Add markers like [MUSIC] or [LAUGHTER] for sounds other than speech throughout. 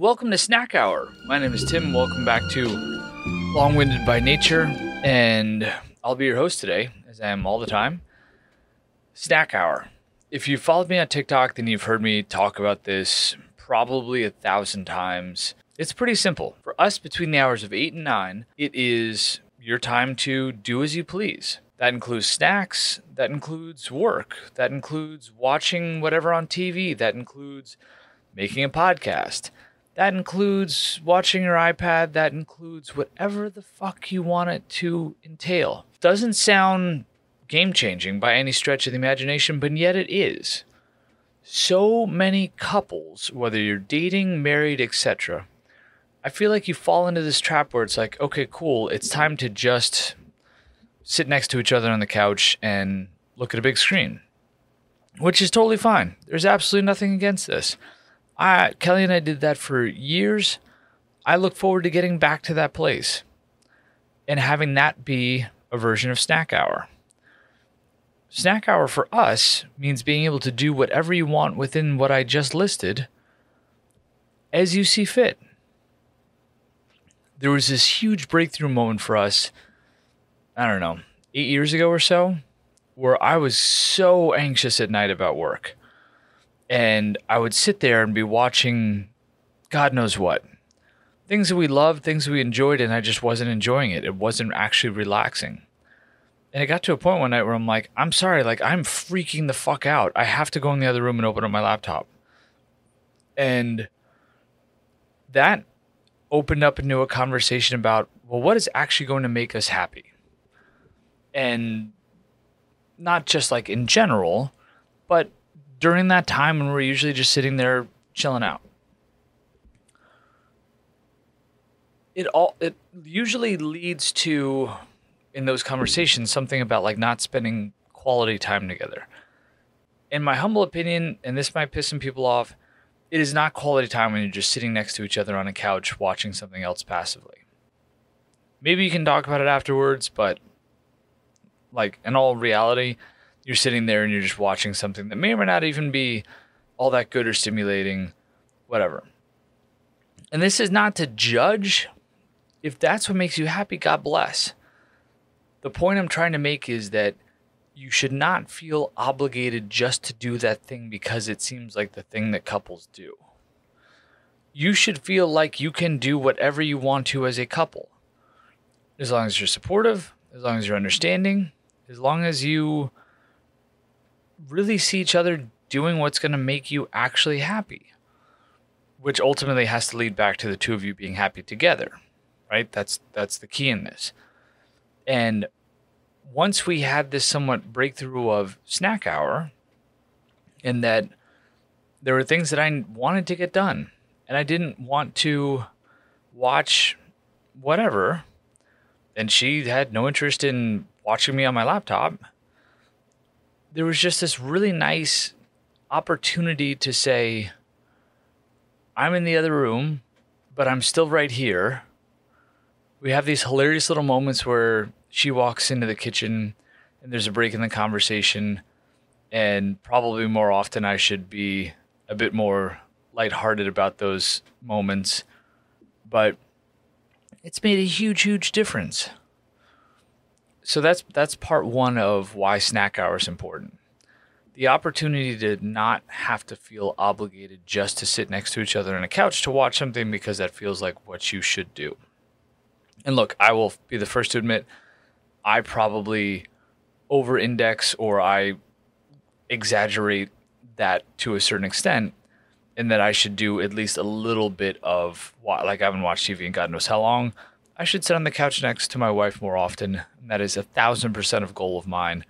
Welcome to Snack Hour. My name is Timm. Welcome back to Long Winded by Nature, and I'll be your host today, as I am all the time. Snack Hour. If you've followed me on TikTok, then you've heard me talk about this probably a thousand times. It's pretty simple. For us, between the hours of 8 and 9, it is your time to do as you please. That includes snacks, that includes work, that includes watching whatever on TV, that includes making a podcast, that includes watching your iPad, that includes whatever the fuck you want it to entail. Doesn't sound game changing by any stretch of the imagination, but yet it is. So many couples, whether you're dating, married, etc., I feel like you fall into this trap where it's like, okay, cool, it's time to just sit next to each other on the couch and look at a big screen, which is totally fine. There's absolutely nothing against this. I, Kelly and I did that for years. I look forward to getting back to that place and having that be a version of snack hour. Snack hour for us means being able to do whatever you want within what I just listed as you see fit. There was this huge breakthrough moment for us, I don't know, eight years ago or so, where I was so anxious at night about work. And I would sit there and be watching God knows what. Things that we loved, things that we enjoyed, and I just wasn't enjoying it. It wasn't actually relaxing. And it got to a point one night where I'm like, I'm sorry, like I'm freaking the fuck out. I have to go in the other room and open up my laptop. And that opened up into a conversation about, well, what is actually going to make us happy? And not just like in general, but during that time when we're usually just sitting there chilling out. It all it usually leads to in those conversations something about like not spending quality time together. In my humble opinion, and this might piss some people off, it is not quality time when you're just sitting next to each other on a couch watching something else passively. Maybe you can talk about it afterwards, but like in all reality, you're sitting there and you're just watching something that may or may not even be all that good or stimulating, whatever. And this is not to judge. If that's what makes you happy, God bless. The point I'm trying to make is that you should not feel obligated just to do that thing because it seems like the thing that couples do. You should feel like you can do whatever you want to as a couple. As long as you're supportive, as long as you're understanding, as long as you really see each other doing what's going to make you actually happy, which ultimately has to lead back to the two of you being happy together, right? That's that's the key in this. And once we had this somewhat breakthrough of snack hour, in that there were things that I wanted to get done, and I didn't want to watch whatever, and she had no interest in watching me on my laptop. There was just this really nice opportunity to say, I'm in the other room, but I'm still right here. We have these hilarious little moments where she walks into the kitchen and there's a break in the conversation and probably more often I should be a bit more lighthearted about those moments but it's made a huge huge difference so that's that's part 1 of why snack hour is important the opportunity to not have to feel obligated just to sit next to each other on a couch to watch something because that feels like what you should do and look I will be the first to admit I probably over index or I exaggerate that to a certain extent and that I should do at least a little bit of like I haven't watched TV in God knows how long. I should sit on the couch next to my wife more often. That is a thousand percent of goal of mine.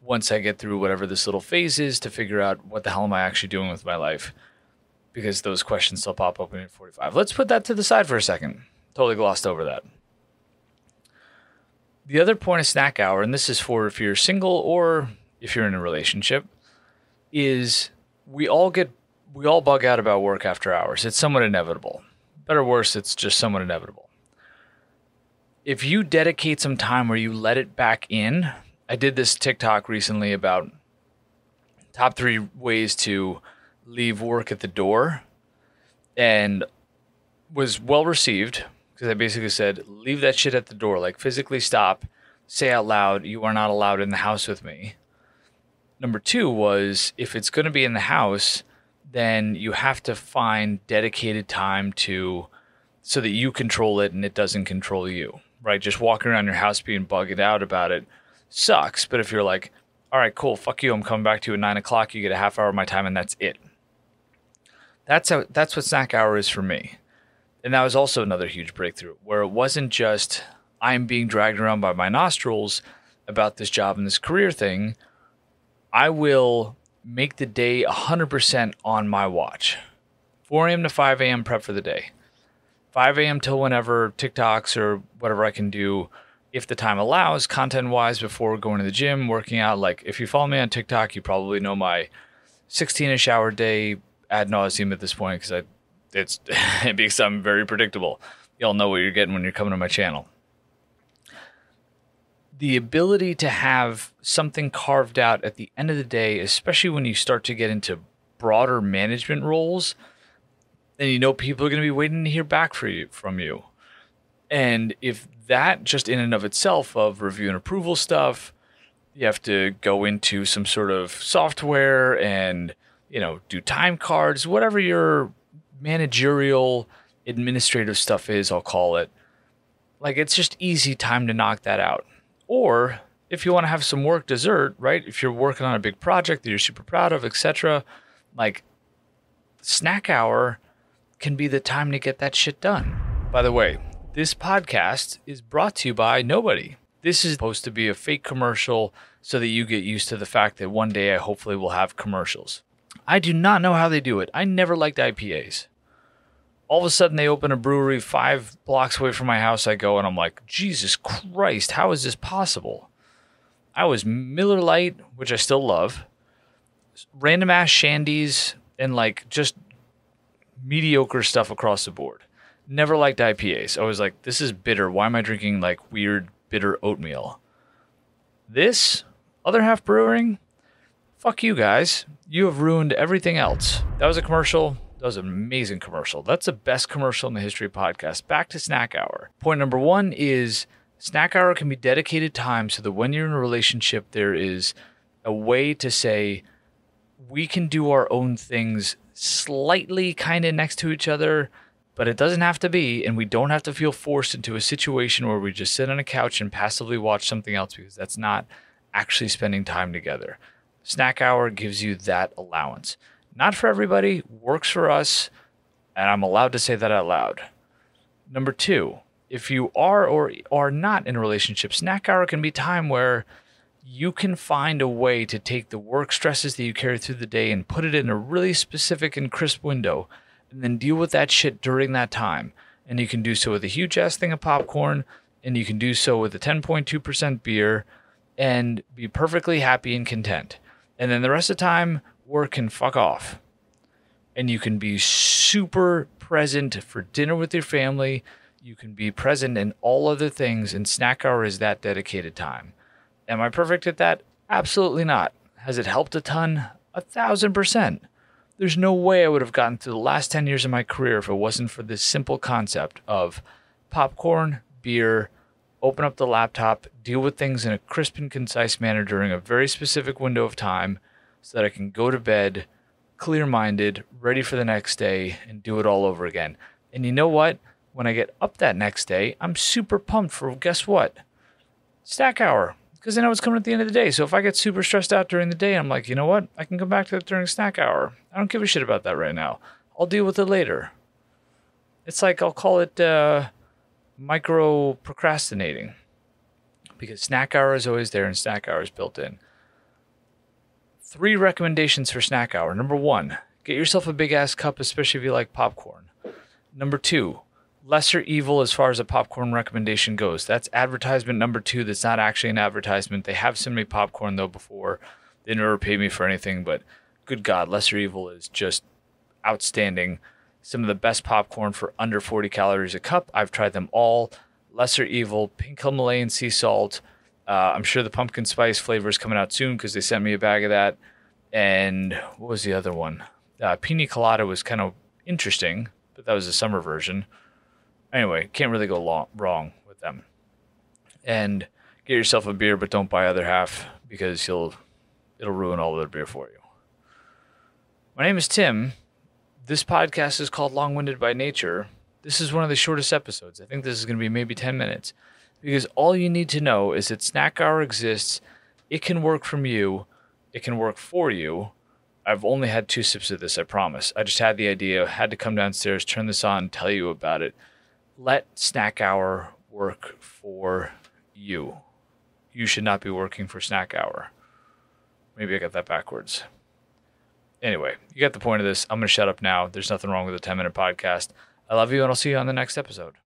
Once I get through whatever this little phase is to figure out what the hell am I actually doing with my life, because those questions still pop up in 45. Let's put that to the side for a second. Totally glossed over that. The other point of snack hour, and this is for if you're single or if you're in a relationship, is we all get we all bug out about work after hours. It's somewhat inevitable. Better or worse, it's just somewhat inevitable. If you dedicate some time where you let it back in, I did this TikTok recently about top three ways to leave work at the door. And was well received because I basically said, leave that shit at the door, like physically stop, say out loud, you are not allowed in the house with me. Number two was if it's going to be in the house, then you have to find dedicated time to so that you control it and it doesn't control you, right? Just walking around your house being bugged out about it sucks. But if you're like, all right, cool, fuck you, I'm coming back to you at nine o'clock, you get a half hour of my time and that's it. That's how that's what snack hour is for me. And that was also another huge breakthrough where it wasn't just I'm being dragged around by my nostrils about this job and this career thing. I will make the day 100% on my watch. 4 a.m. to 5 a.m. prep for the day. 5 a.m. till whenever TikToks or whatever I can do, if the time allows, content wise, before going to the gym, working out. Like if you follow me on TikTok, you probably know my 16 ish hour day ad nauseum at this point because I it's [LAUGHS] because I'm very predictable. Y'all know what you're getting when you're coming to my channel. The ability to have something carved out at the end of the day, especially when you start to get into broader management roles, and you know people are going to be waiting to hear back you, from you. And if that just in and of itself of review and approval stuff, you have to go into some sort of software and you know do time cards, whatever your managerial administrative stuff is, I'll call it. Like it's just easy time to knock that out. Or if you want to have some work dessert, right? If you're working on a big project that you're super proud of, etc., like snack hour can be the time to get that shit done. By the way, this podcast is brought to you by nobody. This is supposed to be a fake commercial so that you get used to the fact that one day I hopefully will have commercials. I do not know how they do it. I never liked IPAs all of a sudden they open a brewery five blocks away from my house. I go and I'm like, Jesus Christ, how is this possible? I was Miller Lite, which I still love, random ass shandies, and like just mediocre stuff across the board. Never liked IPAs. I was like, this is bitter. Why am I drinking like weird bitter oatmeal? This, other half brewing, fuck you guys. You have ruined everything else. That was a commercial. That was an amazing commercial. That's the best commercial in the history of podcasts. Back to Snack Hour. Point number one is Snack Hour can be dedicated time so that when you're in a relationship, there is a way to say, we can do our own things slightly kind of next to each other, but it doesn't have to be. And we don't have to feel forced into a situation where we just sit on a couch and passively watch something else because that's not actually spending time together. Snack Hour gives you that allowance. Not for everybody, works for us, and I'm allowed to say that out loud. Number two, if you are or are not in a relationship, snack hour can be time where you can find a way to take the work stresses that you carry through the day and put it in a really specific and crisp window and then deal with that shit during that time. And you can do so with a huge ass thing of popcorn and you can do so with a 10.2% beer and be perfectly happy and content. And then the rest of the time, work can fuck off. And you can be super present for dinner with your family. You can be present in all other things, and snack hour is that dedicated time. Am I perfect at that? Absolutely not. Has it helped a ton? A thousand percent. There's no way I would have gotten through the last 10 years of my career if it wasn't for this simple concept of popcorn, beer, open up the laptop, deal with things in a crisp and concise manner during a very specific window of time, so that I can go to bed clear minded, ready for the next day, and do it all over again. And you know what? When I get up that next day, I'm super pumped for guess what? Snack hour. Because I know it's coming at the end of the day. So if I get super stressed out during the day, I'm like, you know what? I can come back to it during snack hour. I don't give a shit about that right now. I'll deal with it later. It's like I'll call it uh, micro procrastinating because snack hour is always there and snack hour is built in. Three recommendations for snack hour. Number one, get yourself a big ass cup, especially if you like popcorn. Number two, lesser evil as far as a popcorn recommendation goes. That's advertisement number two. That's not actually an advertisement. They have sent me popcorn though before. They never paid me for anything, but good God, lesser evil is just outstanding. Some of the best popcorn for under 40 calories a cup. I've tried them all. Lesser evil, pink Himalayan sea salt, uh, I'm sure the pumpkin spice flavor is coming out soon because they sent me a bag of that. And what was the other one? Uh, Pina colada was kind of interesting. but that was the summer version. Anyway, can't really go long, wrong with them. And get yourself a beer, but don't buy other half because you'll it'll ruin all the beer for you. My name is Timm. This podcast is called Long Winded by Nature. This is one of the shortest episodes. I think this is going to be maybe 10 minutes because all you need to know is that Snack Hour exists. It can work from you, it can work for you. I've only had two sips of this, I promise. I just had the idea, had to come downstairs, turn this on, tell you about it. Let Snack Hour work for you. You should not be working for Snack Hour. Maybe I got that backwards. Anyway, you got the point of this. I'm going to shut up now. There's nothing wrong with a 10 minute podcast. I love you, and I'll see you on the next episode.